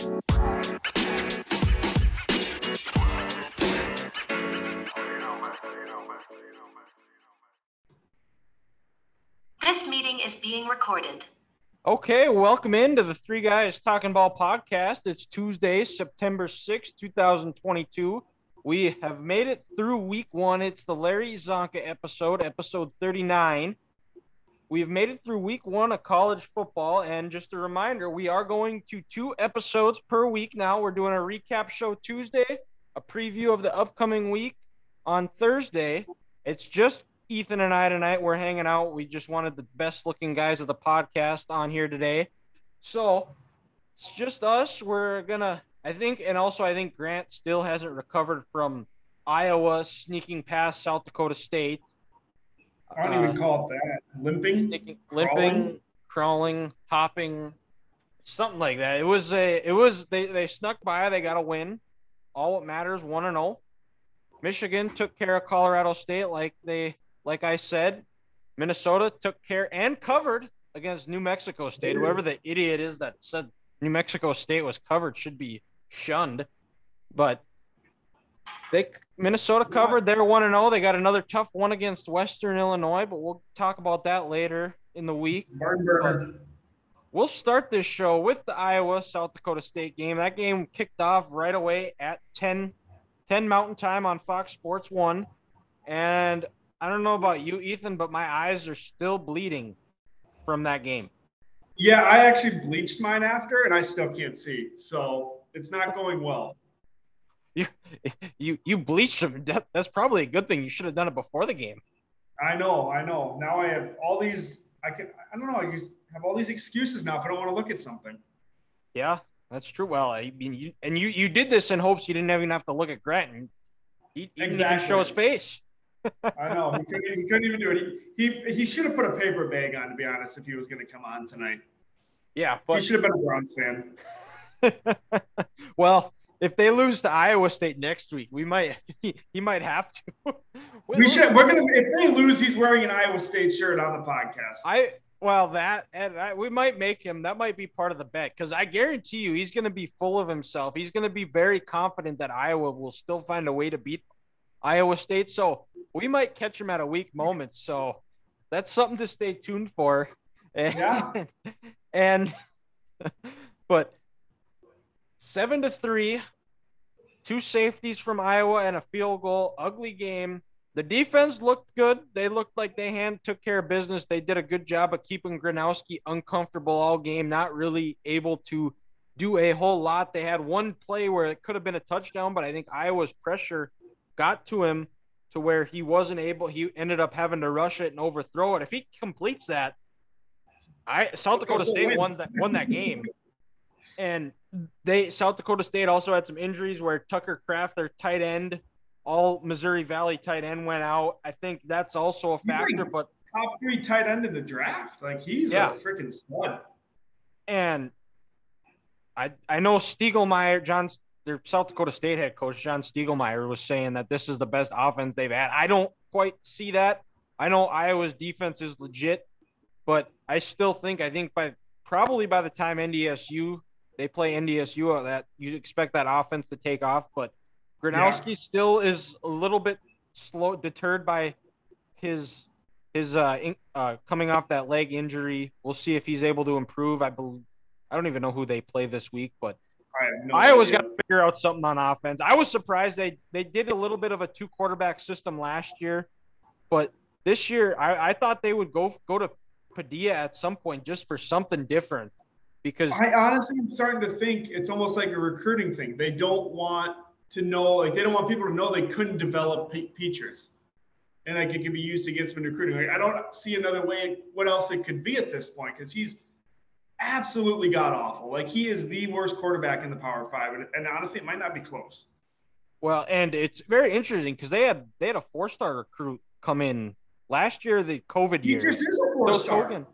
This meeting is being recorded. Okay, welcome into the Three Guys Talking Ball podcast. It's Tuesday, September 6th, 2022. We have made it through week one. It's the Larry Csonka episode, episode 39. We've made it through week one of college football. And just a reminder, we are going to two episodes per week now. We're doing a recap show Tuesday, a preview of the upcoming week on Thursday. It's just Ethan and I tonight. We're hanging out. We just wanted the best looking guys of the podcast on here today. So it's just us. We're going to, I think, and also I think Grant still hasn't recovered from Iowa sneaking past South Dakota State. I don't even um, call it that. Limping, Sneaking, Crawling? limping, crawling, hopping, something like that. It was a, it was they they snuck by. They got a win. All what matters, one and zero. Michigan took care of Colorado State like they, like I said. Minnesota took care and covered against New Mexico State. Whoever the idiot is that said New Mexico State was covered should be shunned. But they Minnesota covered. They're one and zero. They got another tough one against Western Illinois, but we'll talk about that later in the week. We'll start this show with the Iowa South Dakota State game. That game kicked off right away at 10, 10 Mountain Time on Fox Sports 1. And I don't know about you, Ethan, but my eyes are still bleeding from that game. Yeah, I actually bleached mine after, and I still can't see. So it's not going well. You you you bleached them. That, that's probably a good thing. You should have done it before the game. I know, I know. Now I have all these. I can. I don't know. I have all these excuses now if I don't want to look at something. Yeah, that's true. Well, I mean, you and you you did this in hopes you didn't even have to look at Grant. And he, he didn't Exactly. show his face. I know. He couldn't, he couldn't even do it. He, he he should have put a paper bag on to be honest if he was going to come on tonight. Yeah, but he should have been a Browns fan. well, if they lose to Iowa State next week, we might he, he might have to. We should. We're gonna. If they lose, he's wearing an Iowa State shirt on the podcast. I well that and I, we might make him. That might be part of the bet because I guarantee you he's going to be full of himself. He's going to be very confident that Iowa will still find a way to beat Iowa State. So we might catch him at a weak moment. So that's something to stay tuned for. And, Yeah. and but seven to three, two safeties from Iowa and a field goal. Ugly game. The defense looked good. They looked like they hand took care of business. They did a good job of keeping Gronowski uncomfortable all game, not really able to do a whole lot. They had one play where it could have been a touchdown, but I think Iowa's pressure got to him to where he wasn't able. He ended up having to rush it and overthrow it. If he completes that, I South Dakota State won that won that game. And they South Dakota State also had some injuries where Tucker Kraft, their tight end, all Missouri Valley tight end went out. I think that's also a like- factor, but Top three tight end in the draft. Like he's Yeah. a freaking stud. and I I know Stiegelmeier, John, their South Dakota State head coach John Stiegelmeier was saying that this is the best offense they've had. I don't quite see that. I know Iowa's defense is legit, but I still think I think by probably by the time NDSU they play NDSU uh, that you expect that offense to take off, but Gronowski still is a little bit slow deterred by his his uh, in, uh coming off that leg injury. We'll see if he's able to improve. I believe I don't even know who they play this week, but I no Iowa's got to figure out something on offense. I was surprised they they did a little bit of a two quarterback system last year, but this year I, I thought they would go go to Padilla at some point just for something different because I honestly am starting to think it's almost like a recruiting thing. They don't want to know, like they don't want people to know they couldn't develop Pe- Peaches, and like it could be used against them in recruiting. Like I don't see another way. What else it could be at this point? Because he's absolutely god awful. Like he is the worst quarterback in the Power Five, and, and honestly, it might not be close. Well, and it's very interesting because they had they had a four star recruit come in last year, the COVID year. Is a four star.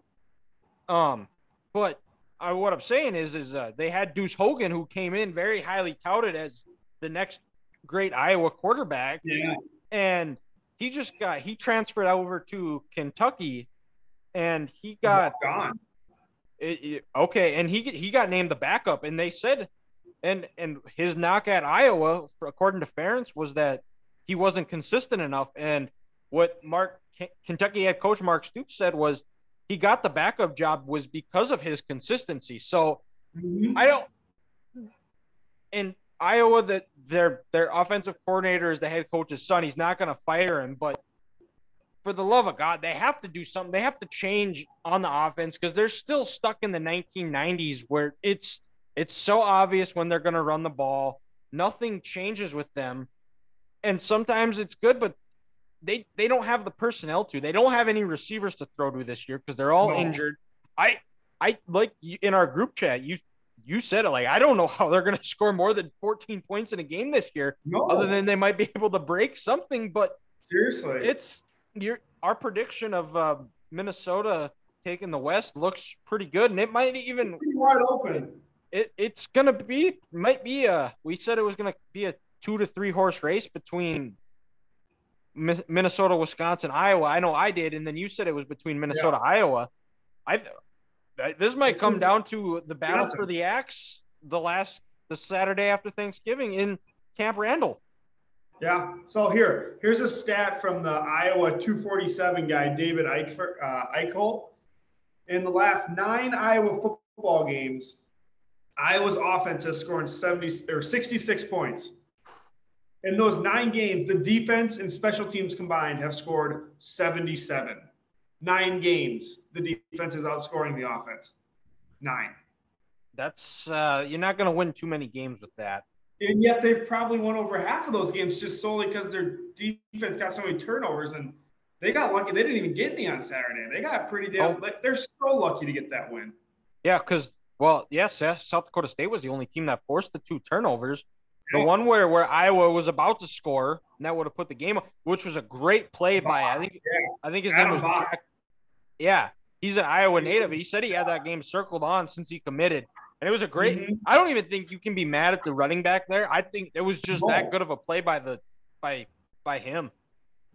Um, but uh, what I'm saying is, is uh, they had Deuce Hogan who came in very highly touted as the next great Iowa quarterback, Yeah, and he just got he transferred over to Kentucky, and he got gone. it, it- okay, and he he got named the backup, and they said And and his knock at Iowa, according to Ferentz, was that he wasn't consistent enough. And what Mark Kentucky head coach Mark Stoops said was he got the backup job was because of his consistency. So Mhm. I don't. In Iowa, that their their offensive coordinator is the head coach's son. He's not going to fire him, but for the love of God, they have to do something. They have to change on the offense because they're still stuck in the 1990s where it's it's so obvious when they're going to run the ball. Nothing changes with them, and sometimes it's good, but they they don't have the personnel to. They don't have any receivers to throw to this year because they're all No. injured. I I like you- in our group chat, you you said it like I don't know how they're going to score more than 14 points in a game this year, No, other than they might be able to break something. But seriously. it's your our prediction of uh, Minnesota taking the West looks pretty good, and it might even wide open. it it's gonna be might be a we said it was gonna be a two to three horse race between Minnesota, Wisconsin, Iowa. I know I did, and then you said it was between Minnesota, Iowa. I this might It's come down to the battle for the axe the last the Saturday after Thanksgiving in Camp Randall. Yeah. So here, here's a stat from the Iowa 247 guy, David Eichfer, uh, Eichholt. In the last nine Iowa football games, Iowa's offense has scored 70 or 66 points. In those nine games, the defense and special teams combined have scored 77. Nine games, the defense is outscoring the offense. Nine. That's uh, you're not gonna win too many games with that. And yet they've probably won over half of those games just solely because their defense got so many turnovers and they got lucky. They didn't even get any on Saturday. They got pretty damn. Oh. Like, they're so lucky to get that win. Yeah, because well, yes, South Dakota State was the only team that forced the two turnovers. The one where where Iowa was about to score, and that would have put the game, up, which was a great play by I think Yeah. I think his Adam name was. Jack. Yeah, he's an Iowa native. He said he had that game circled on since he committed, and it was a great. Mhm. I don't even think you can be mad at the running back there. I think it was just No. that good of a play by the by by him.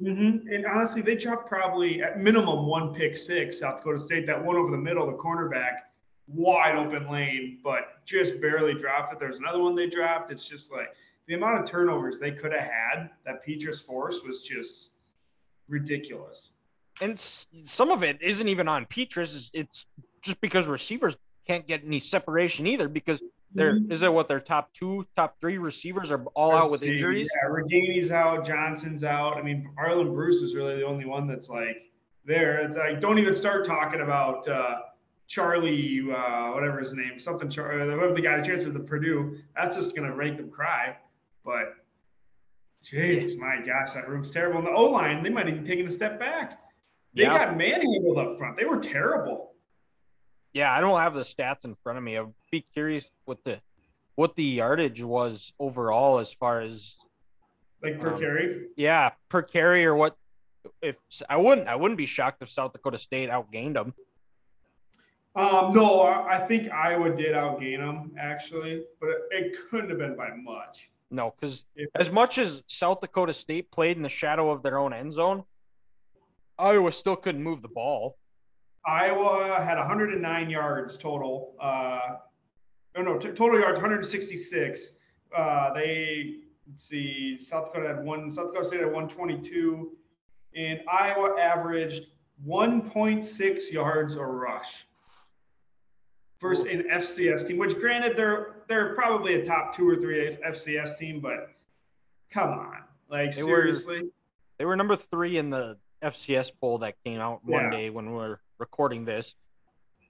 Mm-hmm. And honestly, they dropped probably at minimum one pick six. South Dakota State that one over the middle, the cornerback, wide open lane, but just barely dropped it. There's another one they dropped. It's just like the amount of turnovers they could have had that Petras forced was just ridiculous. and some of it isn't even on Petras. It's, just because receivers can't get any separation either because they're Mhm. is it what their top two, top three receivers are all out Let's with see. injuries. Yeah, Ragaini's out, Johnson's out. I mean, Arland Bruce is really the only one that's like there. It's like, don't even start talking about uh, Charlie, uh, whatever his name, something. Char- uh, whatever the guy that transferred to Purdue. That's just gonna make them cry. But, jeez, my gosh, that room's terrible. And the O line, they might have even taken a step back. They Yeah. got manhandled up front. They were terrible. Yeah, I don't have the stats in front of me. I'd be curious what the what the yardage was overall as far as Like per Um, carry. yeah per carry or what. If I wouldn't, I wouldn't be shocked if South Dakota State outgained them. Um, no, I, I think Iowa did outgain them actually, but it, it couldn't have been by much. No, because as much as South Dakota State played in the shadow of their own end zone, Iowa still couldn't move the ball. Iowa had 109 yards total. Uh, no, no, t- total yards 166. Uh, they let's see, South Dakota had one. South Dakota State had 122, and Iowa averaged 1.6 yards a rush. Versus an FCS team, which granted they're they're probably a top two or three FCS team, but come on, like They were- seriously. They were number three in the FCS poll that came out Yeah. Monday when we're recording this.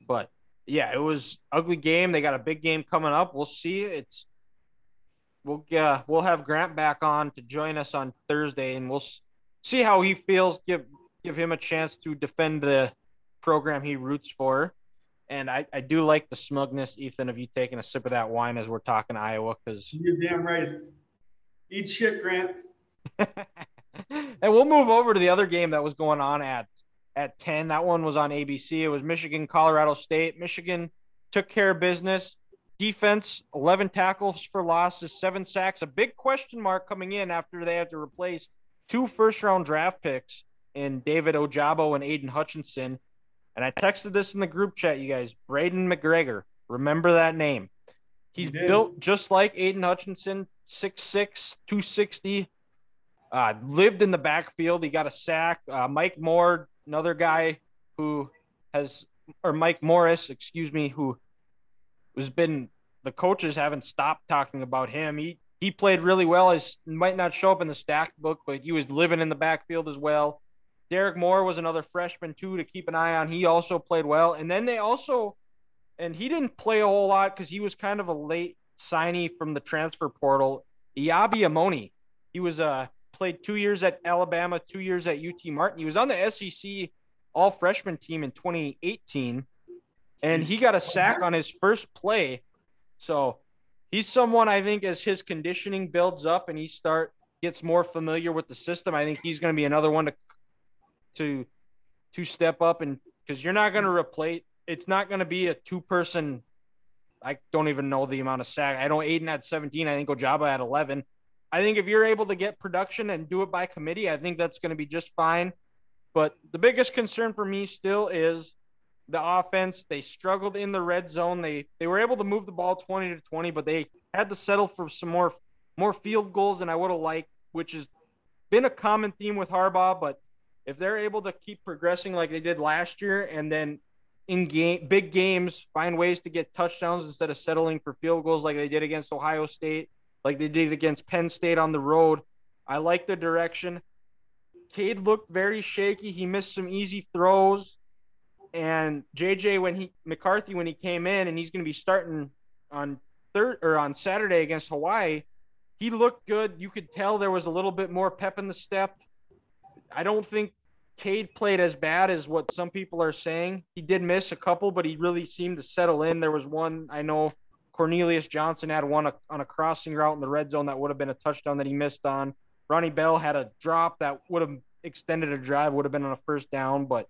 But yeah, it was ugly game. They got a big game coming up. We'll see. It's we'll uh, we'll have Grant back on to join us on Thursday, and we'll see how he feels. Give give him a chance to defend the program he roots for. And I, I do like the smugness, Ethan, of you taking a sip of that wine as we're talking Iowa, because You're damn right. Eat shit, Grant. and we'll move over to the other game that was going on at at 10. That one was on ABC. It was Michigan, Colorado State. Michigan took care of business. Defense, 11 tackles for losses, seven sacks. A big question mark coming in after they had to replace two first round draft picks in David Ojabo and Aidan Hutchinson. And I texted this in the group chat, you guys. Braiden McGregor. Remember that name. He's He built just like Aidan Hutchinson, 6'6, 260. Uh, lived in the backfield. He got a sack. Uh, Mike Moore, another guy who has, or Mike Morris, excuse me, who has been, the coaches haven't stopped talking about him. He he played really well. He might not show up in the stack book, but he was living in the backfield as well. Derrick Moore was another freshman too to keep an eye on. He also played well. And then they also, and he didn't play a whole lot because he was kind of a late signee from the transfer portal. Eyabi Anoma. He was uh played two years at Alabama, two years at UT Martin. He was on the SEC all freshman team in 2018, and he got a sack on his first play. So he's someone I think as his conditioning builds up and he start gets more familiar with the system, I think he's going to be another one to to to step up and because you're not going to replace. It's not going to be a two person. I don't even know the amount of sack. I know Aidan had 17. I think Ojabo had 11. I think if you're able to get production and do it by committee, I think that's going to be just fine. But the biggest concern for me still is the offense. They struggled in the red zone. They they were able to move the ball 20 to 20, but they had to settle for some more more field goals than I would have liked, which has been a common theme with Harbaugh. But if they're able to keep progressing like they did last year, and then in game big games find ways to get touchdowns instead of settling for field goals like they did against Ohio State, like they did against Penn State on the road, I like the direction. Cade looked very shaky. He missed some easy throws. And JJ when he McCarthy when he came in and he's going to be starting on third or on Saturday against Hawaii, he looked good. You could tell there was a little bit more pep in the step. I don't think Cade played as bad as what some people are saying. He did miss a couple, but he really seemed to settle in. There was one I know Cornelius Johnson had one on a crossing route in the red zone that would have been a touchdown that he missed on. Ronnie Bell had a drop that would have extended a drive, would have been on a first down, but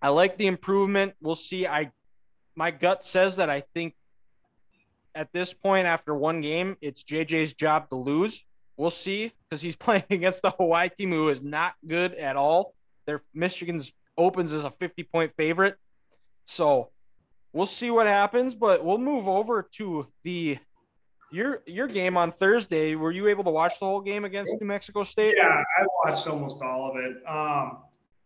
I like the improvement. We'll see. I my gut says that I think at this point after one game, it's JJ's job to lose. We'll see because he's playing against the Hawaii team who is not good at all. Their Michigan's opens as a 50 point favorite. So we'll see what happens, but we'll move over to the your your game on Thursday. Were you able to watch the whole game against New Mexico State? Yeah, I watched almost all of it. Um,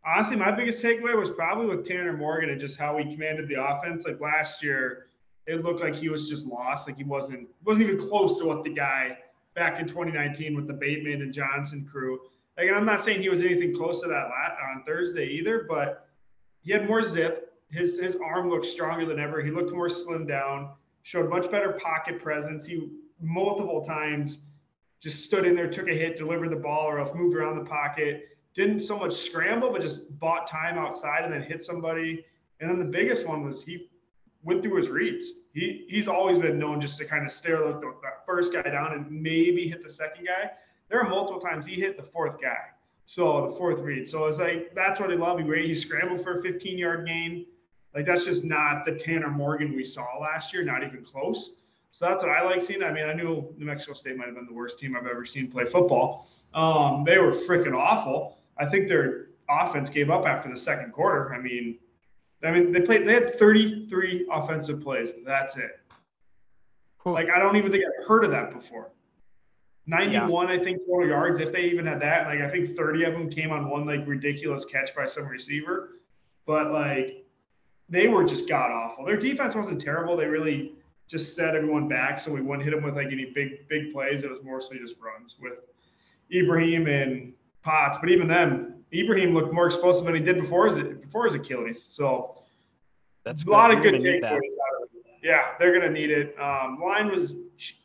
honestly, my biggest takeaway was probably with Tanner Morgan and just how he commanded the offense. Like last year, it looked like he was just lost. Like he wasn't wasn't even close to what the guy back in 2019 with the Bateman and Johnson crew. And I'm not saying he was anything close to that on Thursday either, but he had more zip. His his arm looked stronger than ever. He looked more slim down. Showed much better pocket presence. He multiple times just stood in there, took a hit, delivered the ball, or else moved around the pocket. Didn't so much scramble, but just bought time outside and then hit somebody. And then the biggest one was he went through his reads. He he's always been known just to kind of stare the, the, first guy down and maybe hit the second guy. There are multiple times he hit the fourth guy. So the fourth read. So it's like that's what he loved. He, he scrambled for a 15 yard gain. Like that's just not the Tanner Morgan we saw last year, not even close. So that's what I like seeing. I mean, I knew New Mexico State might have been the worst team I've ever seen play football. Um, they were freaking awful. I think their offense gave up after the second quarter. I mean, I mean, they played. They had 33 offensive plays. That's it. Cool. Like I don't even think I've heard of that before. 91, yeah. I think, total yards, if they even had that. Like I think 30 of them came on one like ridiculous catch by some receiver. But like they were just god awful. Their defense wasn't terrible. They really just set everyone back, so we wouldn't hit them with like any big big plays. It was mostly just runs with Ibrahim and Potts. But even them, Ibrahim looked more explosive than he did before his before his Achilles. So that's a good. lot of good takeaways Yeah, they're gonna need it. Um, line was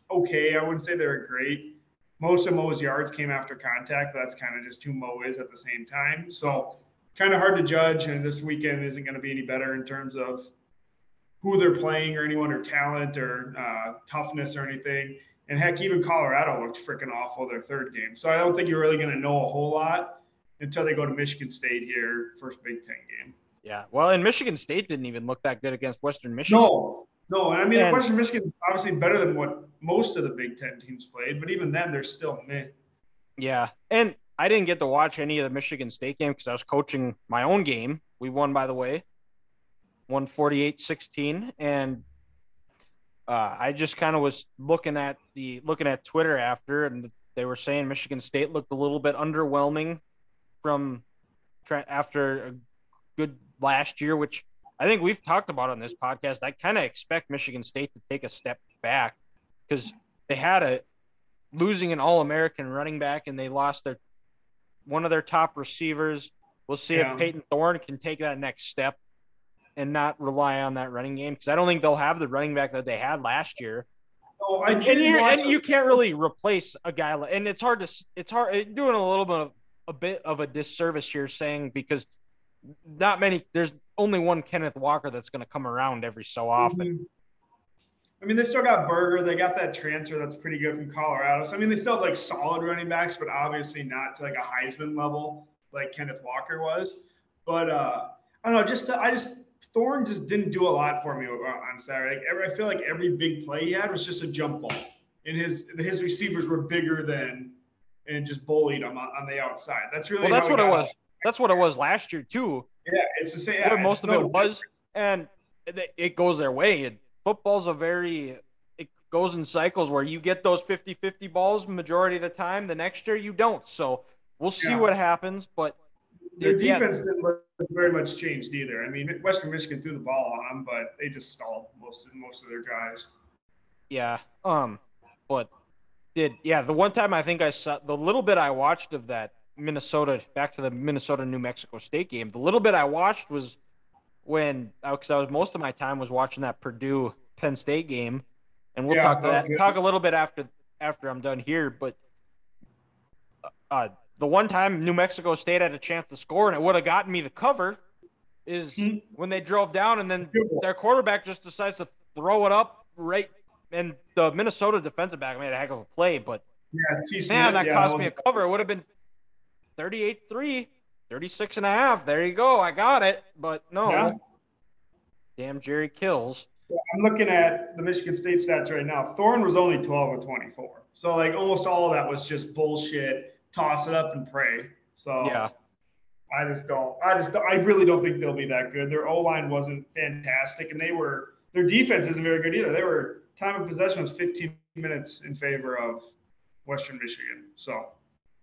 okay. I wouldn't say they were great. Most of Mo's yards came after contact. But that's kind of just who Mo is at the same time. So kind of hard to judge. And this weekend isn't going to be any better in terms of who they're playing or anyone or talent or uh, toughness or anything. And heck, even Colorado looked freaking awful their third game. So I don't think you're really going to know a whole lot until they go to Michigan State here, first Big Ten game. Yeah. Well, and Michigan State didn't even look that good against Western Michigan. No, no. I mean, and, Western Michigan is obviously better than what most of the Big Ten teams played, but even then, they're still meh. Yeah. And I didn't get to watch any of the Michigan State game because I was coaching my own game. We won, by the way, 148 16. And uh, I just kind of was looking at the looking at Twitter after, and they were saying Michigan State looked a little bit underwhelming from after a good last year, which I think we've talked about on this podcast. I kind of expect Michigan State to take a step back because they had a losing an All American running back and they lost their one of their top receivers. We'll see yeah. if Payton Thorne can take that next step and not rely on that running game because I don't think they'll have the running back that they had last year. Oh, I and, you, and you can't really replace a guy, like, and it's hard to it's hard doing a little bit of a bit of a disservice here saying because not many there's only one Kenneth Walker that's going to come around every so often. Mm-hmm. I mean, they still got Berger. They got that transfer that's pretty good from Colorado. So I mean, they still have like solid running backs, but obviously not to like a Heisman level like Kenneth Walker was. But uh, I don't know. Just I just Thorne just didn't do a lot for me on Saturday. Like, I feel like every big play he had was just a jump ball, and his his receivers were bigger than and just bullied them on, on the outside. That's really well. That's what it was. That's what it was last year too. Yeah, it's the same. Yeah, most of no it was, and it goes their way football's a very it goes in cycles where you get those 50-50 balls majority of the time. The next year you don't. So we'll see yeah. what happens. But their defense yeah. didn't look very much changed either. I mean, Western Michigan threw the ball on them, but they just stalled most of most of their drives. Yeah. Um. But did yeah the one time I think I saw the little bit I watched of that Minnesota back to the Minnesota New Mexico State game. The little bit I watched was when because uh, I was most of my time was watching that Purdue Penn State game, and we'll yeah, talk that, that talk a little bit after after I'm done here. But uh, the one time New Mexico State had a chance to score and it would have gotten me the cover is mm-hmm. when they drove down and then their quarterback just decides to throw it up right and the Minnesota defensive back made a heck of a play, but yeah, TC, man, that yeah, cost me a cover. It would have been 38-3. 36 and a half. There you go. I got it. But no. Yeah. Damn Jerry kills. I'm looking at the Michigan State stats right now. Thorne was only 12 and 24. So like almost all of that was just bullshit. Toss it up and pray. So yeah. I just don't. I just. Don't, I really don't think they'll be that good. Their O line wasn't fantastic, and they were. Their defense isn't very good either. They were time of possession was 15 minutes in favor of Western Michigan. So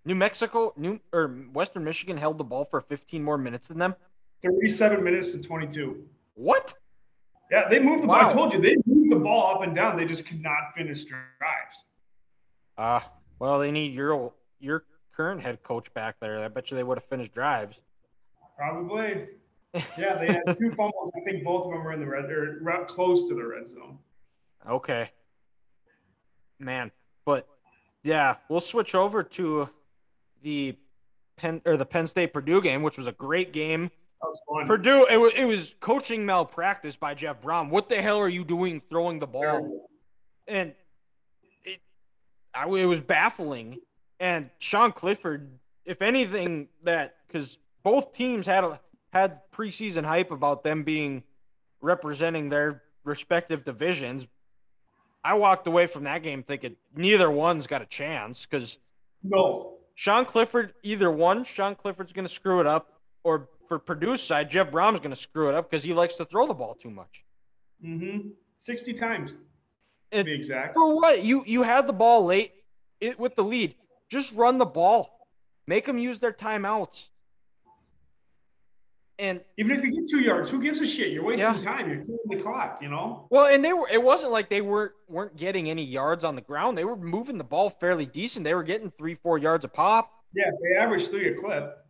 New Mexico, New or Western Michigan held the ball for 15 more minutes than them. 37 minutes to 22. What? Yeah, they moved the wow. ball. I told you they moved the ball up and down. They just could not finish drives. Ah, uh, well, they need your your current head coach back there. I bet you they would have finished drives. Probably. Yeah, they had two fumbles. I think both of them were in the red or close to the red zone. Okay. Man, but yeah, we'll switch over to the Penn or the Penn State Purdue game, which was a great game. That was fun. Purdue, it was, it was coaching malpractice by Jeff Brohm. What the hell are you doing throwing the ball? And it, I, it was baffling. And Sean Clifford, if anything, that because both teams had a, had preseason hype about them being representing their respective divisions. I walked away from that game thinking neither one's got a chance because no, Sean Clifford, either one, Sean Clifford's going to screw it up, or for Purdue's side, Jeff Brohm's going to screw it up because he likes to throw the ball too much. Mm-hmm. 60 times. To be exact. For what? You you had the ball late it, with the lead. Just run the ball. Make them use their timeouts. And even if you get two yards, who gives a shit? You're wasting yeah. time. You're killing the clock, you know. Well, and they were. It wasn't like they weren't weren't getting any yards on the ground. They were moving the ball fairly decent. They were getting three, four yards a pop. Yeah, they averaged three a clip.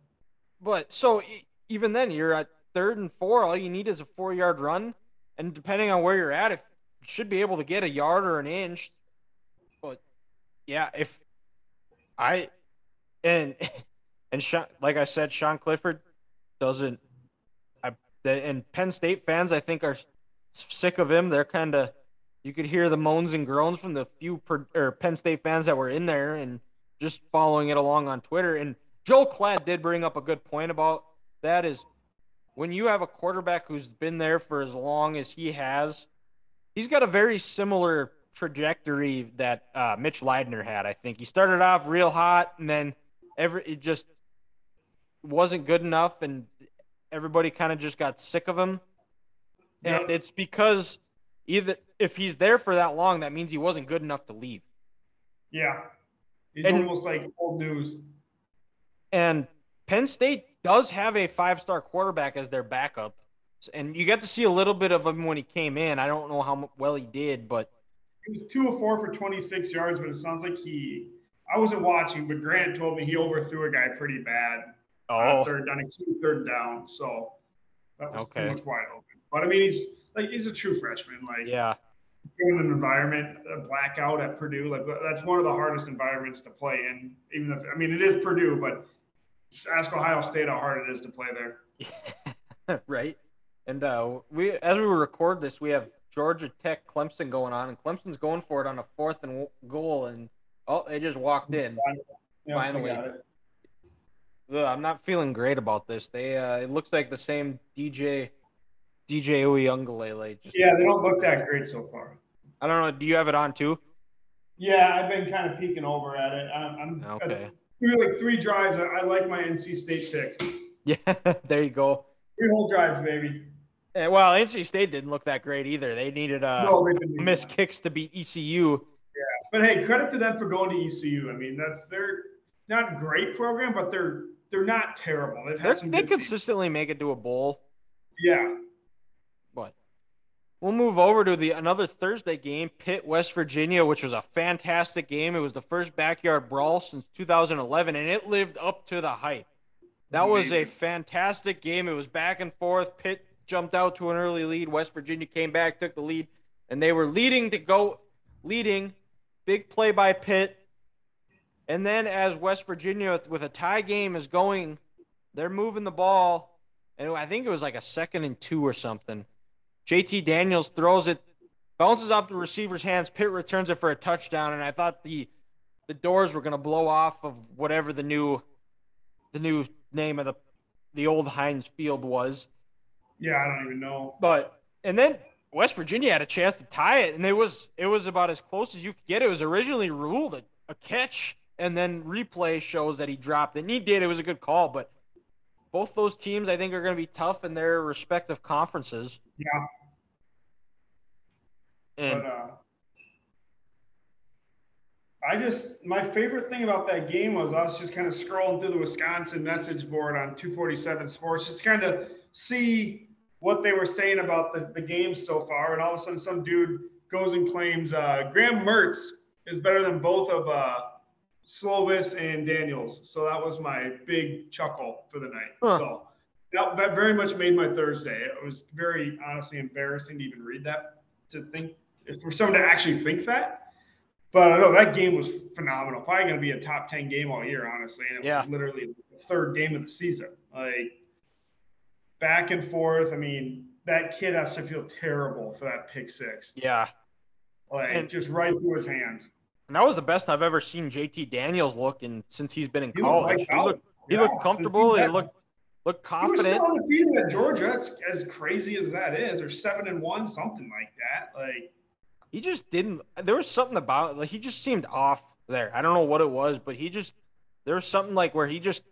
But so even then, you're at third and four. All you need is a four yard run, and depending on where you're at, if you should be able to get a yard or an inch. But yeah, if I and and Sean, like I said, Sean Clifford doesn't and Penn State fans, I think, are sick of him. They're kind of you could hear the moans and groans from the few per, or Penn State fans that were in there and just following it along on Twitter. And Joel Klatt did bring up a good point about that is when you have a quarterback who's been there for as long as he has, he's got a very similar trajectory that uh, Mitch Leidner had. I think he started off real hot and then every it just wasn't good enough and everybody kind of just got sick of him. And it's because either if he's there for that long, that means he wasn't good enough to leave. Yeah. He's And- almost like old news. And Penn State does have a five-star quarterback as their backup, and you got to see a little bit of him when he came in. I don't know how well he did, but He was two of four for 26 yards, but it sounds like he. I wasn't watching, but Grant told me he overthrew a guy pretty bad. On oh, third down, a key third down. So that was Okay. pretty much wide open. But I mean, he's like he's a true freshman. Like yeah, in an environment, a blackout at Purdue, like that's one of the hardest environments to play in. Even if I mean it is Purdue, but just ask Ohio State how hard it is to play there. right. And uh, we, as we record this, we have Georgia Tech Clemson going on, and Clemson's going for it on a fourth and goal, and oh, they just walked in. Yeah, Finally. I got it. Ugh, I'm not feeling great about this. They, uh, it looks like the same DJ, DJ Uiagalelei. Yeah, they don't look that great so far. I don't know. Do you have it on too? Yeah, I've been kind of peeking over at it. I'm, I'm Okay. through like three drives. I, I like my NC State pick. Yeah, there you go. Three whole drives, baby. And, well, NC State didn't look that great either. They needed uh, no, they missed kicks to beat ECU. But hey, credit to them for going to ECU. I mean, that's they're not great program, but they're they're not terrible. They've They're, had some they seasons. consistently make it to a bowl. Yeah, But we'll move over to the another Thursday game, Pitt West Virginia, which was a fantastic game. It was the first backyard brawl since 2011, and it lived up to the hype. That was a fantastic game. It was back and forth. Pitt jumped out to an early lead. West Virginia came back, took the lead, and they were leading to go leading. Big play by Pitt. And then as West Virginia with a tie game is going, they're moving the ball, and I think it was like a second and two or something. JT Daniels throws it, bounces off the receiver's hands. Pitt returns it for a touchdown, and I thought the the doors were gonna blow off of whatever the new the new name of the the old Heinz Field was. yeah. I don't even know. But and then West Virginia had a chance to tie it, and it was it was about as close as you could get. It was originally ruled a, a catch, and then replay shows that he dropped it. And he did. It was a good call, but both those teams I think are going to be tough in their respective conferences. Yeah, And but uh, I just my favorite thing about that game was I was just kind of scrolling through the Wisconsin message board on 247 Sports, just kind of see what they were saying about the, the game so far, and all of a sudden some dude goes and claims uh, Graham Mertz is better than both of uh, Slovis and Daniels. So that was my big chuckle for the night. Huh. So that, that very much made my Thursday. It was very honestly embarrassing to even read that to think if for someone to actually think that. But I know that game was phenomenal. Probably going to be a top ten game all year, honestly. And it Yeah. was literally the third game of the season. Like back and forth. I mean, that kid has to feel terrible for that pick six. yeah, Like And- just right through his hands. And that was the best I've ever seen JT Daniels look in since he's been in He looked college. lights He looked, he Yeah, looked comfortable. He that- looked looked He was confident. still undefeated at Georgia. That's as crazy as that is, or seven and one, something like that. Like he just didn't there was something about like he just seemed off there i don't know what it was but he just there was something like where he just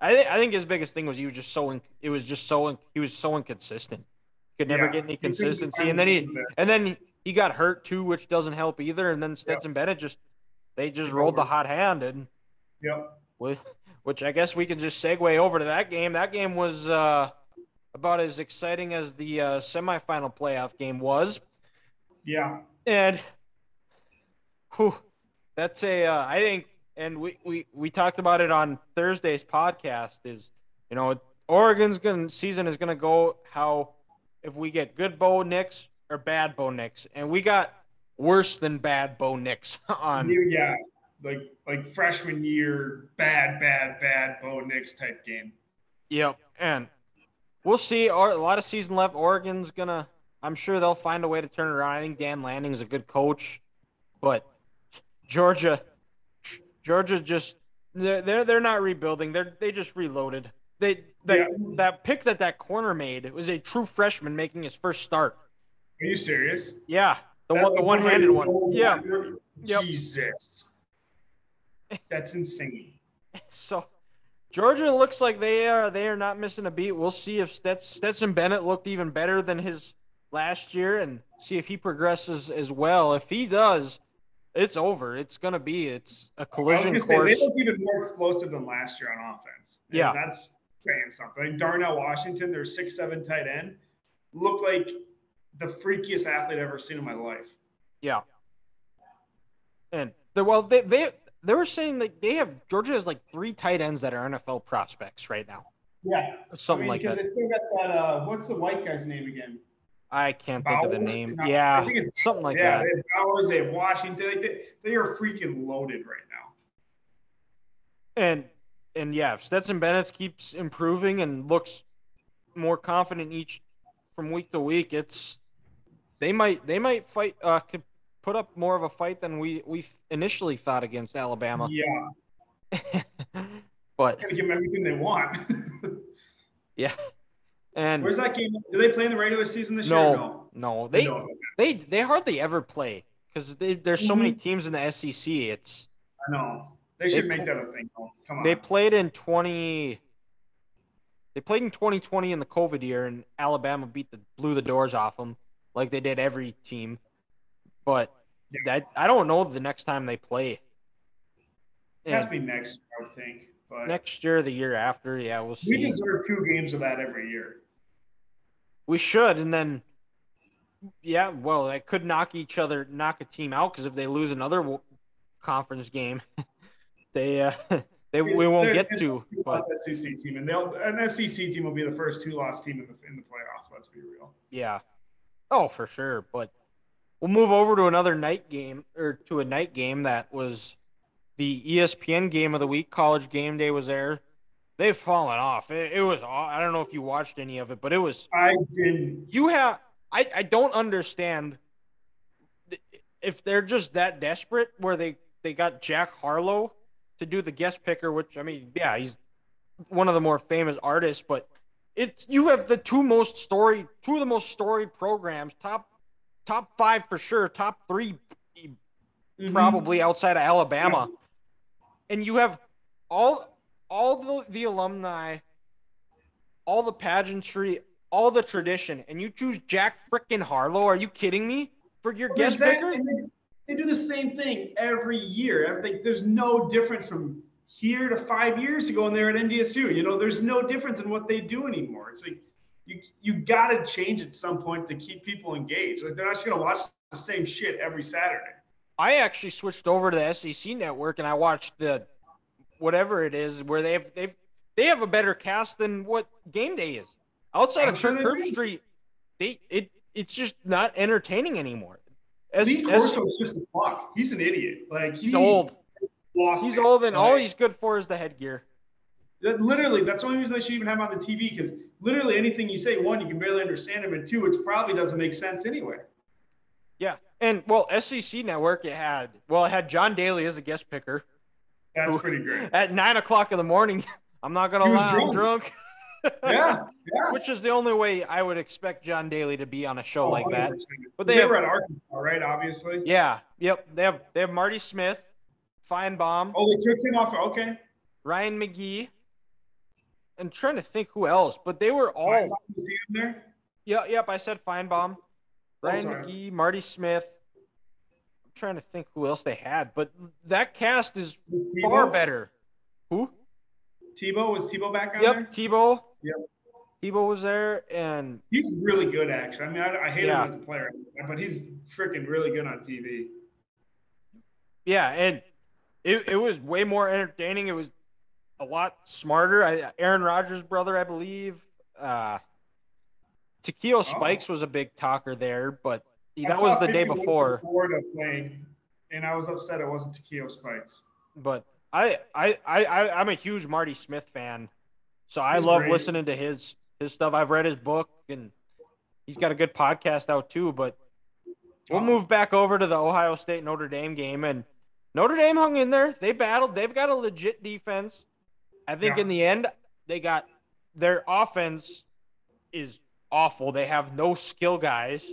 i think i think his biggest thing was he was just so in, it was just so in, he was so inconsistent could never yeah, get any consistency and then he and then he, he got hurt too which doesn't help either and then stetson bennett just they just rolled the hot hand and Yep. with which i guess we can just segue over to that game. That game was uh about as exciting as the uh, semifinal playoff game was. Yeah. and whew, that's a uh, I think and we, we we talked about it on Thursday's podcast is you know Oregon's gonna season is gonna go how if we get good Bo Nix or bad Bo Nix. And we got worse than bad Bo Nix on yeah. Like like freshman year, bad, bad, bad Bo Nix type game. Yep, and we'll see. Or a lot of season left. Oregon's gonna. I'm sure they'll find a way to turn it around. I think Dan Lanning's a good coach, but Georgia, Georgia just they're they're, they're not rebuilding. They're they just reloaded. They that Yeah. that pick that that corner made it was a true freshman making his first start. Are you serious? Yeah, the That one, the one-handed one. Yeah. Yep. Jesus. That's insane. So Georgia looks like they are they are not missing a beat. We'll see if Stets, Stetson Bennett looked even better than his last year and see if he progresses as well. If he does, it's over. It's gonna be it's a collision gonna say, course. they look even more explosive than last year on offense. And Yeah. that's saying something. Like Darnell Washington, their six seven tight end, looked like the freakiest athlete I've ever seen in my life. Yeah. And well they they they were saying that they have Georgia has like three tight ends that are NFL prospects right now. Yeah, Something I mean, like because that. they still got that. Uh, what's the white guy's name again? I can't think of the name. No, I Yeah, think it's- something like yeah, that. Yeah, Bowers, they have Washington. Like they, they are freaking loaded right now. And and yeah, if Stetson Bennett keeps improving and looks more confident each from week to week, it's they might they might fight uh could put up more of a fight than we we initially thought against Alabama. Yeah, but gonna give them everything they want. yeah. And Where's that game? Do they play in the regular season this year? no, no, they No. they they hardly ever play because there's so many teams in the SEC. It's I know. They should They make pl- that a thing. though. Come on. They played in 20 They played in 2020 in the COVID year and Alabama beat the blew the doors off them like they did every team. But that I don't know the next time they play. it has to be next, I would think. But next year, the year after, yeah, we'll see. we deserve two games of that every year. We should, and then, yeah, well, that could knock each other, knock a team out because if they lose another conference game, they uh, they we won't get to. the But SEC team, and they'll an SEC team will be the first two lost team in the in the playoffs. Let's be real. Yeah. Oh, for sure. But we'll move over to another night game or to a night game that was the ESPN game of the week. College game day was there. They've fallen off. It, it was. I don't know if you watched any of it, but it was. I didn't. You have. I. I don't understand if they're just that desperate where they they got Jack Harlow to do the guest picker, which I mean, yeah, he's one of the more famous artists, but it's you have the two most story, two of the most storied programs, top top five for sure, top three Mhm. probably outside of Alabama, and you have all all the the alumni, all the pageantry, all the tradition, and you choose Jack frickin' Harlow. Are you kidding me for your Well, guest picker? they, they do the same thing every year. Everything, there's no difference from here to five years ago and they're at NDSU. You know, there's no difference in what they do anymore. It's like you you got to change at some point to keep people engaged. Like they're not just gonna watch the same shit every Saturday. I actually switched over to the SEC network and I watched the whatever it is where they have they've they have a better cast than what game day is. Outside I'm of sure Kirk they Herb do. Street, they it it's just not entertaining anymore. As, Lee as- Corso's just a fuck. He's an idiot. Like he's old. Lost He's it. old and all he's good for is the headgear. that- literally, that's the only reason they should even have him on the TV because literally anything you say, one, you can barely understand him, and two, it probably doesn't make sense anyway. Yeah. And well, SEC network it had well it had John Daly as a guest picker That's Ooh. pretty great. at nine o'clock in the morning. I'm not gonna He was lie, I'm drunk. drunk. Yeah, yeah. Which is the only way I would expect John Daly to be on a show Oh, like that. 100%. But they, they have- were at Arkansas, right? Obviously. Yeah. Yep. They have they have Marty Smith, Finebaum, Oh, they took him off. Okay. Ryan McGee. I'm trying to think who else, but they were all. Finebaum, was he in there? Yeah. Yep. I said Finebaum, oh, Ryan sorry. McGee, Marty Smith. I'm trying to think who else they had, but that cast is far better. Who? Tebow was Tebow back on Yep. there. Tebow. Yep. Tebow was there, and He's really good, actually. I mean, I, I hate Yeah. him as a player, but he's freaking really good on TV. Yeah, and it, it was way more entertaining. It was a lot smarter. I, Aaron Rodgers' brother, I believe. Uh, Takeo Spikes was a big talker there, but that was the day before. Florida playing, and I was upset it wasn't Takeo Spikes. But I, I, I, I, I'm a huge Marty Smith fan, so I He's love great. listening to his his stuff. I've read his book, and he's got a good podcast out too. But we'll Oh. move back over to the Ohio State Notre Dame game, and Notre Dame hung in there. They battled. They've got a legit defense. I think Yeah. in the end, they got their offense is awful. They have no skill guys.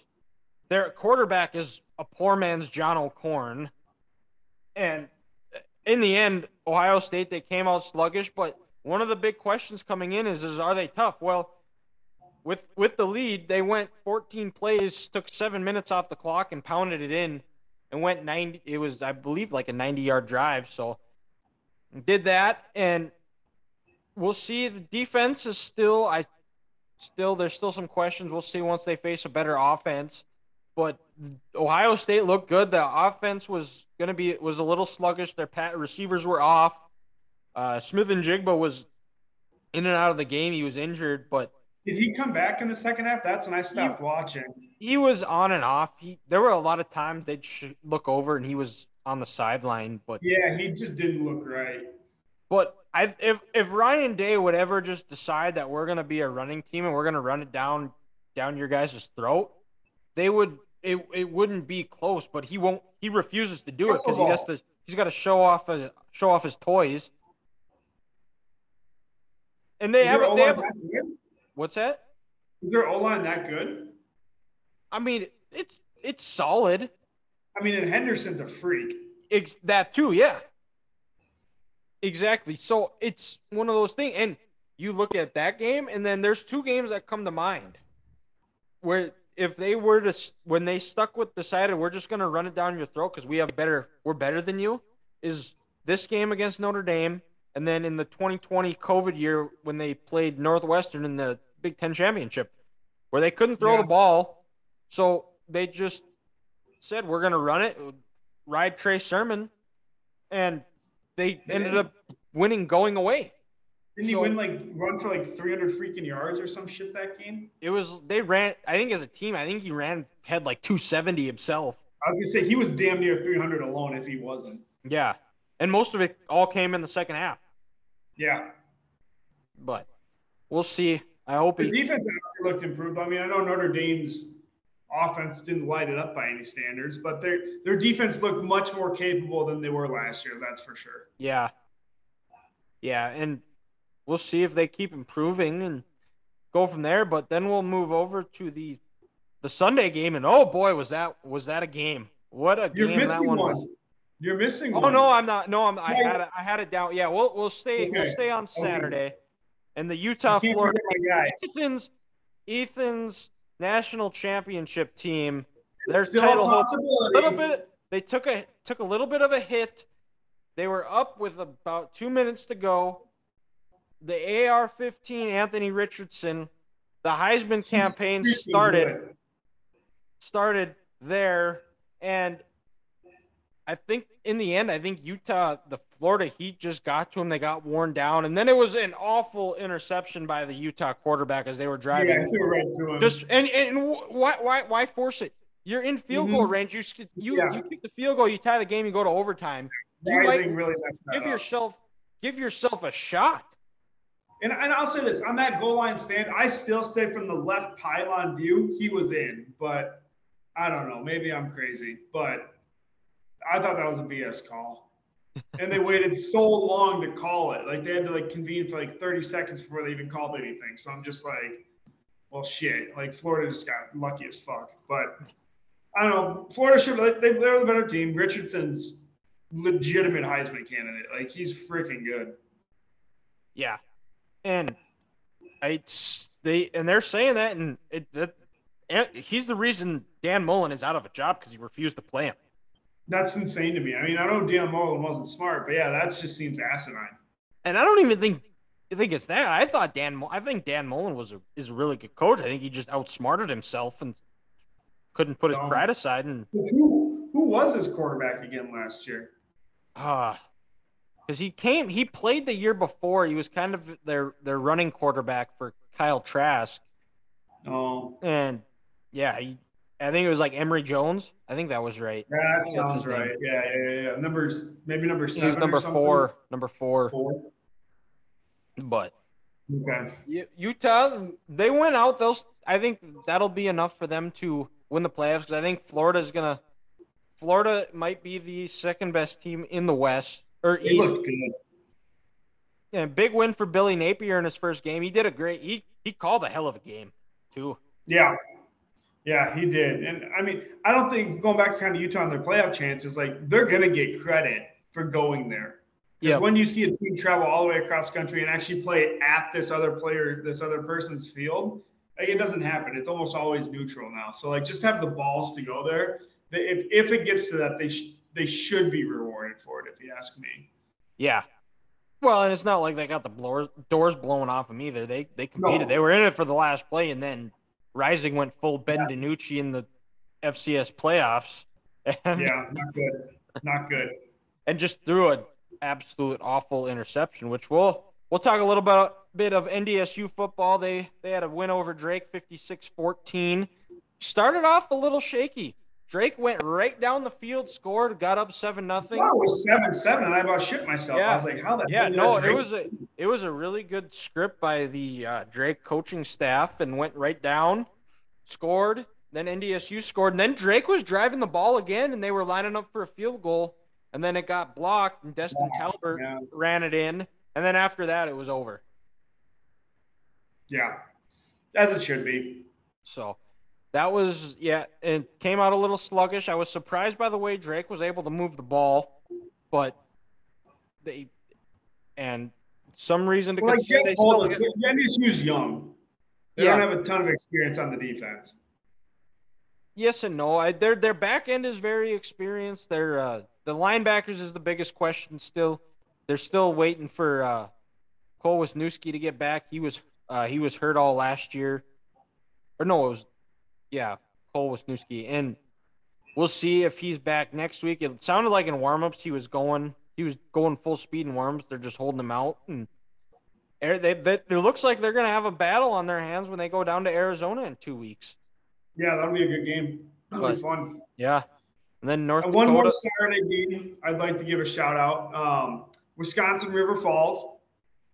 Their quarterback is a poor man's John O'Korn. And in the end, Ohio State they came out sluggish, but one of the big questions coming in is is are they tough? Well, with with the lead, they went 14 plays, took seven minutes off the clock, and pounded it in, and went 90. It was, I believe, like a 90 yard drive. So did that, and we'll see. The defense is still, I still, there's still some questions. We'll see once they face a better offense. But Ohio State looked good. The offense was going to be was a little sluggish. Their pat receivers were off. Uh, Smith-Njigba was in and out of the game. He was injured, but did he come back in the second half? That's when I stopped he, watching. He was on and off. He there were a lot of times they'd look over and he was on the sideline, but yeah, he just didn't look right. But I if if Ryan Day would ever just decide that we're gonna be a running team and we're gonna run it down down your guys' throat, they would it, it wouldn't be close. But he won't. He refuses to do it because he has to. He's got to show off a, show off his toys. And they have, they have What's that? Is their O line that good? I mean, it's it's solid. I mean, and Henderson's a freak. It's that too, yeah. Exactly. So it's one of those things, and you look at that game, and then there's two games that come to mind where if they were to when they stuck with decided we're just gonna run it down your throat because we have better we're better than you is this game against Notre Dame and then in the 2020 COVID year when they played Northwestern in the Big Ten championship, where they couldn't throw yeah. the ball, so they just said we're gonna run it, ride Trey Sermon, and they ended up winning going away. Didn't so, he win like run for like 300 freaking yards or some shit that game? It was they ran. I think as a team, I think he ran had like 270 himself. I was gonna say he was damn near 300 alone if he wasn't. Yeah, and most of it all came in the second half. Yeah. But we'll see. I hope the he... defense actually looked improved. I mean, I know Notre Dame's offense didn't light it up by any standards, but their their defense looked much more capable than they were last year. That's for sure. Yeah. Yeah, and we'll see if they keep improving and go from there. But then we'll move over to the the Sunday game, and oh boy, was that was that a game? What a You're game that one, one was. You're missing. Oh one. no, I'm not. No, I'm. I had it. I had it down. Yeah, we'll we'll stay. Okay. We'll stay on Saturday, okay. and the Utah Florida Ethan's Ethan's national championship team. Their Still title a little bit. They took a took a little bit of a hit. They were up with about two minutes to go. The AR-15 Anthony Richardson, the Heisman campaign started started there, and I think in the end, I think Utah, the Florida Heat just got to him. They got worn down, and then it was an awful interception by the Utah quarterback as they were driving. Yeah, threw right to him. Just and and why why why force it? You're in field mm-hmm. goal range. You you yeah. you kick the field goal. You tie the game. You go to overtime. You like, really give up. yourself give yourself a shot. And, and I'll say this on that goal line stand, I still say from the left pylon view, he was in, but I don't know. Maybe I'm crazy, but I thought that was a BS call. and they waited so long to call it. Like they had to like convene for like 30 seconds before they even called anything. So I'm just like, well, shit. Like Florida just got lucky as fuck. But I don't know. Florida should like they, they're the better team. Richardson's legitimate Heisman candidate. Like he's freaking good. Yeah, and it's they and they're saying that, and it that and he's the reason Dan Mullen is out of a job because he refused to play him. That's insane to me. I mean, I know Dan Mullen wasn't smart, but yeah, that just seems asinine. And I don't even think I think it's that. I thought Dan. I think Dan Mullen was a is a really good coach. I think he just outsmarted himself and couldn't put his um, pride aside. And who who was his quarterback again last year? Ah, uh, because he came. He played the year before. He was kind of their their running quarterback for Kyle Trask. Oh, and yeah, he I think it was like Emory Jones. I think that was right. That sounds right. Yeah, yeah, yeah. Numbers, maybe number seven. He was number four. Number four. Four. But okay, Utah, they went out. Those I think that'll be enough for them to win the playoffs because I think Florida's gonna. Florida might be the second best team in the West or they East. Yeah, big win for Billy Napier in his first game. He did a great. He he called a hell of a game too. Yeah, yeah, he did. And I mean, I don't think going back to kind of Utah and their playoff chances, like they're gonna get credit for going there. Because when you see a team travel all the way across the country and actually play at this other player, this other person's field, Like it doesn't happen. It's almost always neutral now. So like just have the balls to go there. If if it gets to that, they sh- they should be rewarded for it. If you ask me. Yeah. Well, and it's not like they got the blowers, doors blown off them either. They they competed. No. They were in it for the last play, and then Rising went full Ben DiNucci in the FCS playoffs, and Yeah, not good. Not good. and just threw an absolute awful interception. Which we'll we'll talk a little bit bit of NDSU football. They they had a win over Drake, 56-14. Started off a little shaky. Drake went right down the field, scored, got up seven nothing. thought it was seven seven, and I about shit myself. Yeah. I was like, how the Yeah, hell no, it was a it was a really good script by the uh, Drake coaching staff and went right down, scored. Then NDSU scored, and then Drake was driving the ball again, and they were lining up for a field goal, and then it got blocked, and Destin Talbert Yeah. ran it in, and then after that it was over. Yeah, as it should be. So that was yeah, it came out a little sluggish. I was surprised by the way Drake was able to move the ball, but they and some reason to Well, like Jake they told still us, get, NDSU's young. They Yeah. don't have a ton of experience on the defense. Yes and no. I, their their back end is very experienced. Their uh, the linebackers is the biggest question still. They're still waiting for uh, Cole Wisniewski to get back. He was uh, he was hurt all last year, or no, it was yeah Cole Wisniewski, and we'll see if he's back next week. It sounded like in warmups he was going he was going full speed in warmups. They're just holding him out, and they, they, it looks like they're gonna have a battle on their hands when they go down to Arizona in two weeks. Yeah, that'll be a good game. That'll But- be fun. Yeah, and then North Dakota. one more Saturday game I'd like to give a shout out. Um, Wisconsin River Falls.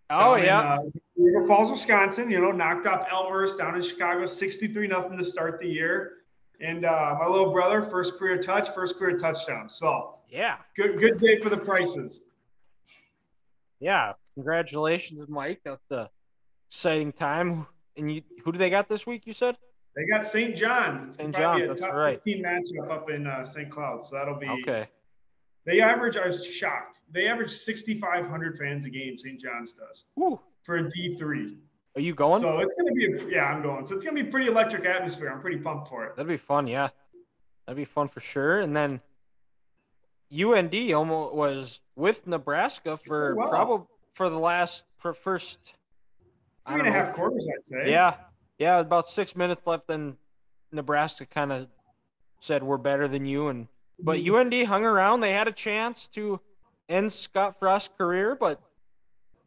Oh down in, yeah, uh, River Falls, Wisconsin. You know, knocked off Elmhurst down in Chicago, 63 nothing to start the year. And uh, my little brother, first career touch, first career touchdown. So yeah, good, good day for the prices. yeah. Congratulations, Mike. That's a exciting time. And you, who do they got this week? You said. They got St. John's. It's St. John's, that's right. 15 matchup up in uh, St. Cloud. So that'll be Okay. They average. I was shocked. They average 6,500 fans a game. St. John's does Whew. For D3. Are you going? So it's gonna be a yeah. I'm going. So it's gonna be pretty electric atmosphere. I'm pretty pumped for it. That'd be fun. Yeah, that'd be fun for sure. And then UND almost was with Nebraska for oh, Wow. probably for the last for first. Three and a half quarters, I'd say. Yeah, yeah. About six minutes left, then Nebraska kind of said we're better than you, and but mm-hmm. UND hung around. They had a chance to end Scott Frost's career, but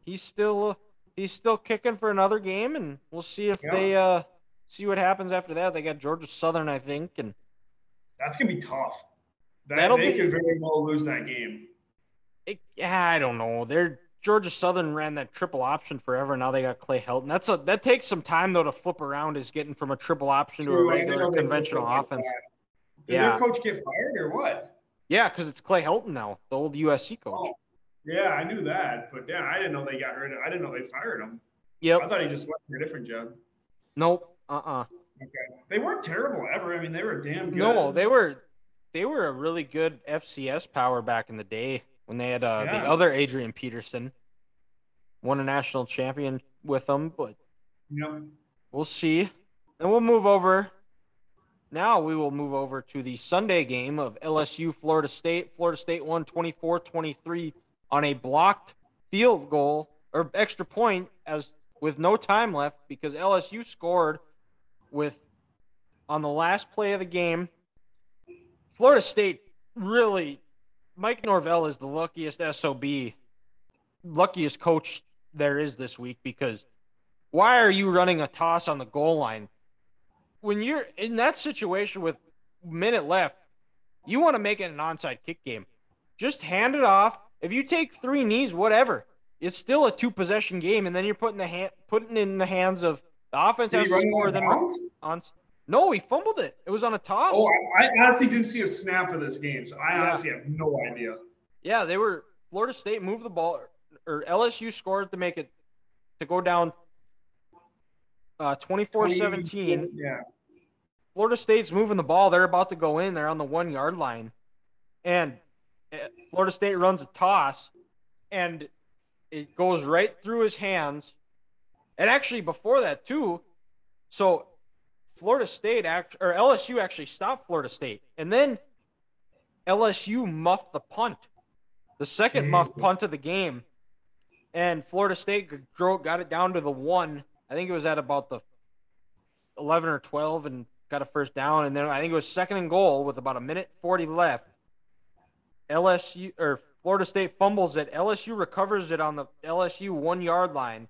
he's still he's still kicking for another game, and we'll see if Yeah. they uh see what happens after that. They got Georgia Southern, I think, and That's gonna be tough. That, That'll they be- could very well lose that game. it, yeah, I don't know. They're Georgia Southern ran that triple option forever. Now they got Clay Helton. That's a that takes some time though to flip around. Is getting from a triple option to a regular conventional offense. Did Yeah. their coach get fired or what? Yeah, because it's Clay Helton now, the old USC coach. Oh, yeah, I knew that, but yeah, I didn't know they got rid of. I didn't know they fired him. Yep. I thought he just went for a different job. Nope. Uh. uh Okay, they weren't terrible ever. I mean, they were damn good. No, they were they were a really good FCS power back in the day when they had uh, the other Adrian Peterson won a national champion with them. But Yep. we'll see. And we'll move over. Now we will move over to the Sunday game of LSU Florida State. Florida State won 24-23 on a blocked field goal or extra point as with no time left because LSU scored with on the last play of the game. Florida State really Mike Norvell is the luckiest SOB luckiest coach there is this week because why are you running a toss on the goal line? When you're in that situation with minute left, you want to make it an onside kick game. Just hand it off. If you take three knees, whatever, it's still a two possession game, and then you're putting the hand putting in the hands of the offense has to score. Then on no, he fumbled it. It was on a toss. Oh, I, I honestly didn't see a snap of this game, so I Yeah. honestly have no idea. Yeah, they were Florida State moved the ball or LSU scored to make it to go down uh 24-17. Yeah. Florida State's moving the ball. They're about to go in. They're on the 1-yard line. And Florida State runs a toss and it goes right through his hands. And actually before that too, So Florida State act or LSU actually stopped Florida State, and then LSU muffed the punt, the second muff Jesus. punt of the game, and Florida State got it down to the one. I think it was at about the eleven or twelve, and got a first down, and then I think it was second and goal with about a minute forty left. LSU or Florida State fumbles it. LSU recovers it on the LSU one yard line.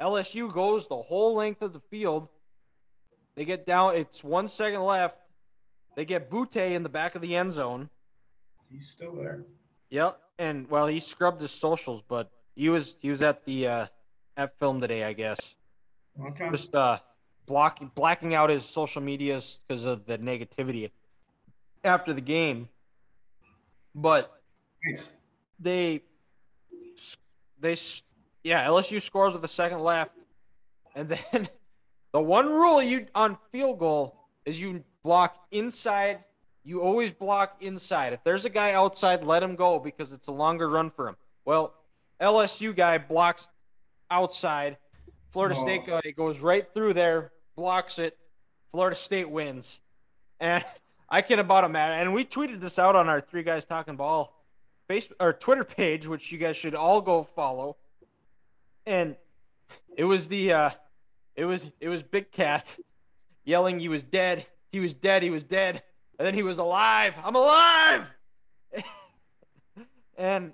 LSU goes the whole length of the field. They get down. It's one second left. They get Butte in the back of the end zone. He's still there. Yep. And well, he scrubbed his socials, but he was he was at the uh, at film today, I guess. Okay. Just uh, blocking blacking out his social medias because of the negativity after the game. But Nice. they they yeah LSU scores with a second left, and then the one rule you on field goal is you block inside. You always block inside. If there's a guy outside, let him go because it's a longer run for him. Well, LSU guy blocks outside. Florida Oh. State guy goes right through there, blocks it. Florida State wins, and I can about imagine. And we tweeted this out on our Three Guys Talking Ball Facebook or Twitter page, which you guys should all go follow. And it was the uh it was it was Big Cat yelling he was dead. He was dead, he was dead. And then he was alive. I'm alive. and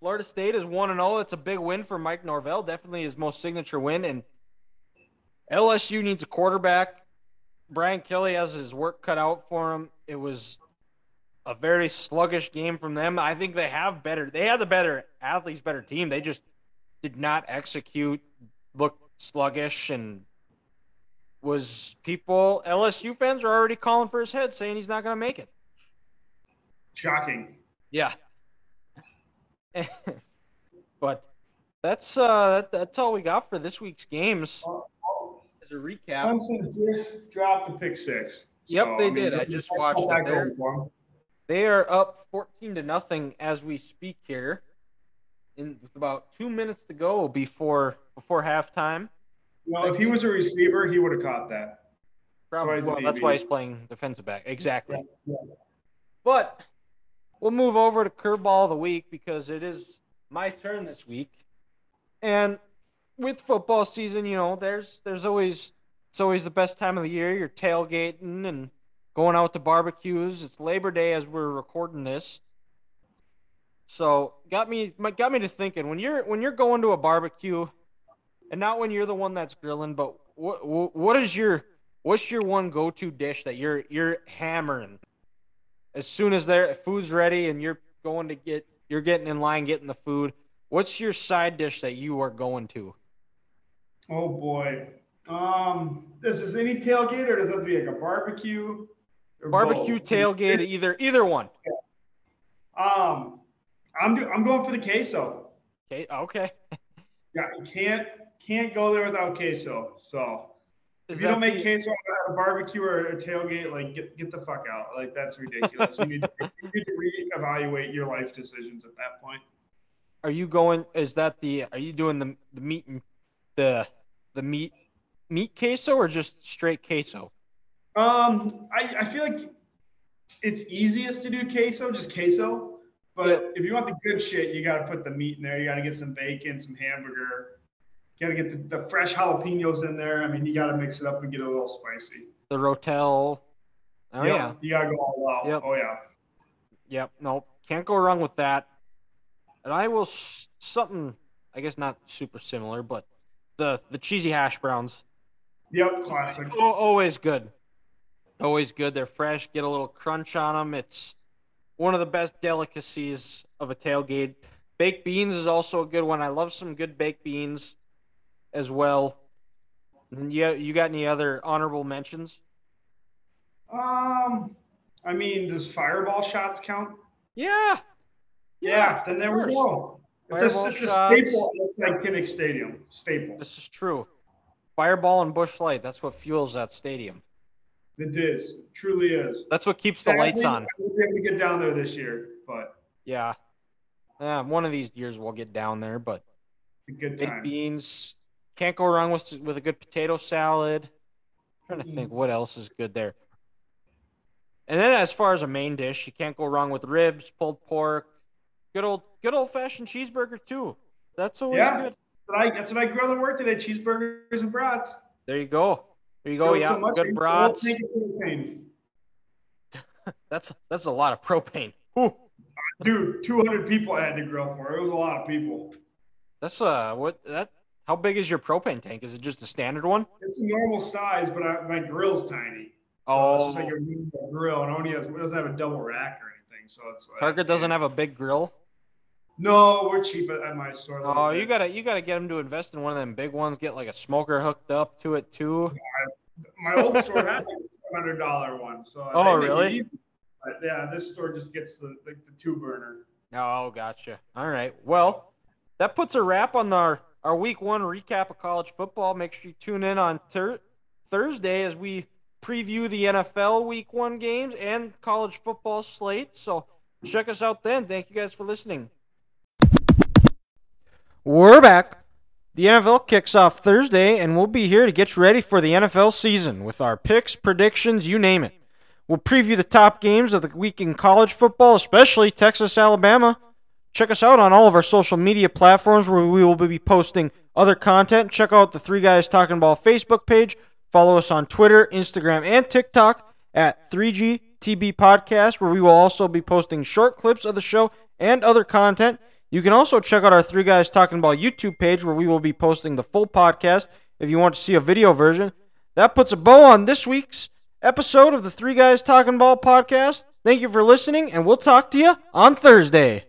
Florida State is 1 and 0. It's a big win for Mike Norvell, definitely his most signature win and LSU needs a quarterback. Brian Kelly has his work cut out for him. It was a very sluggish game from them. I think they have better. They had the better athletes, better team. They just did not execute. Looked sluggish and was people. LSU fans are already calling for his head, saying he's not going to make it. Shocking. Yeah. but that's uh that, that's all we got for this week's games. As a recap, Clemson just dropped a pick six. Yep, they mean, did. I just watched that it going. They are up 14 to nothing as we speak here. In with about two minutes to go before before halftime. Well, if he was a receiver, he would have caught that. Probably, he's well, that's why he's playing defensive back. Exactly. Yeah. But we'll move over to curveball of the week because it is my turn this week. And with football season, you know, there's there's always it's always the best time of the year. You're tailgating and going out to barbecues. It's Labor Day as we're recording this. So got me got me to thinking when you're when you're going to a barbecue, and not when you're the one that's grilling, but what what, is your what's your one go to dish that you're you're hammering as soon as their food's ready and you're going to get you're getting in line getting the food? What's your side dish that you are going to? Oh boy. Um, this is any tailgate or does it have to be like a barbecue? or Barbecue both? tailgate, either either one. Um, I'm do, I'm going for the queso. Okay, okay. Yeah, you can't can't go there without queso. So Is if you don't make the- queso at a barbecue or a tailgate, like get get the fuck out. Like that's ridiculous. you need to, you need to reevaluate your life decisions at that point. Are you going? Is that the? Are you doing the the meat and the the meat meat queso or just straight queso? Um, I, I feel like it's easiest to do queso, just queso. But Yeah. if you want the good shit, you got to put the meat in there. You got to get some bacon, some hamburger. You got to get the, the fresh jalapenos in there. I mean, you got to mix it up and get a little spicy. The rotel. Oh Yep, yeah. You got to go all out. Yep. Oh, yeah. Yep. No, can't go wrong with that. And I will something. I guess not super similar, but the the cheesy hash browns. Yep. Classic. Oh, always good. Always good. They're fresh. Get a little crunch on them. It's one of the best delicacies of a tailgate. Baked beans is also a good one. I love some good baked beans as well. And you you got any other honorable mentions? Um, I mean, does fireball shots count? Yeah. Yeah. then there we go. It's a, it's a staple. It's like Kinnick Stadium. Staple. This is true. Fireball and Busch Light. That's what fuels that stadium. It is. Truly is. That's what keeps the lights on. I won't be able to get down there this year, but Yeah. Yeah, one of these years we'll get down there, but a good baked time. beans can't go wrong with with a good potato salad. trying to Mm. think what else is good there. And then as far as a main dish, you can't go wrong with ribs, pulled pork, good old good old fashioned cheeseburger too. That's always Yeah. good. But I, that's what I grilled at work today: cheeseburgers and brats. There you go. There you go. Grilled Yeah, so much, good brats. whole tank of propane. That's that's a lot of propane. Ooh, Dude, 200 people I had to grill for. It was a lot of people. that's uh what that. How big is your propane tank? Is it just a standard one? It's a normal size, but I, my grill's tiny. So Oh. it's just like a normal grill, and only has, it doesn't have a double rack or anything. So it's like, Target doesn't have a big grill. No, we're cheap at, at my store. Oh, you gotta you gotta get them to invest in one of them big ones. Get like a smoker hooked up to it too. My old store had like a hundred dollar one. So Oh, they make it really? But yeah, this store just gets the like the two burner. Oh, gotcha. All right. Well, that puts a wrap on our, our week one recap of college football. Make sure you tune in on ter- Thursday as we preview the NFL week one games and college football slate. So check us out then. Thank you guys for listening. We're back. The NFL kicks off Thursday, and we'll be here to get you ready for the NFL season with our picks, predictions, you name it. We'll preview the top games of the week in college football, especially Texas, Alabama. Check us out on all of our social media platforms where we will be posting other content. Check out the Three Guys Talking Ball Facebook page. Follow us on Twitter, Instagram, and TikTok at 3GTB Podcast, where we will also be posting short clips of the show and other content. You can also check out our Three Guys Talking Ball YouTube page, where we will be posting the full podcast if you want to see a video version. That puts a bow on this week's episode of the Three Guys Talking Ball podcast. Thank you for listening, and we'll talk to you on Thursday.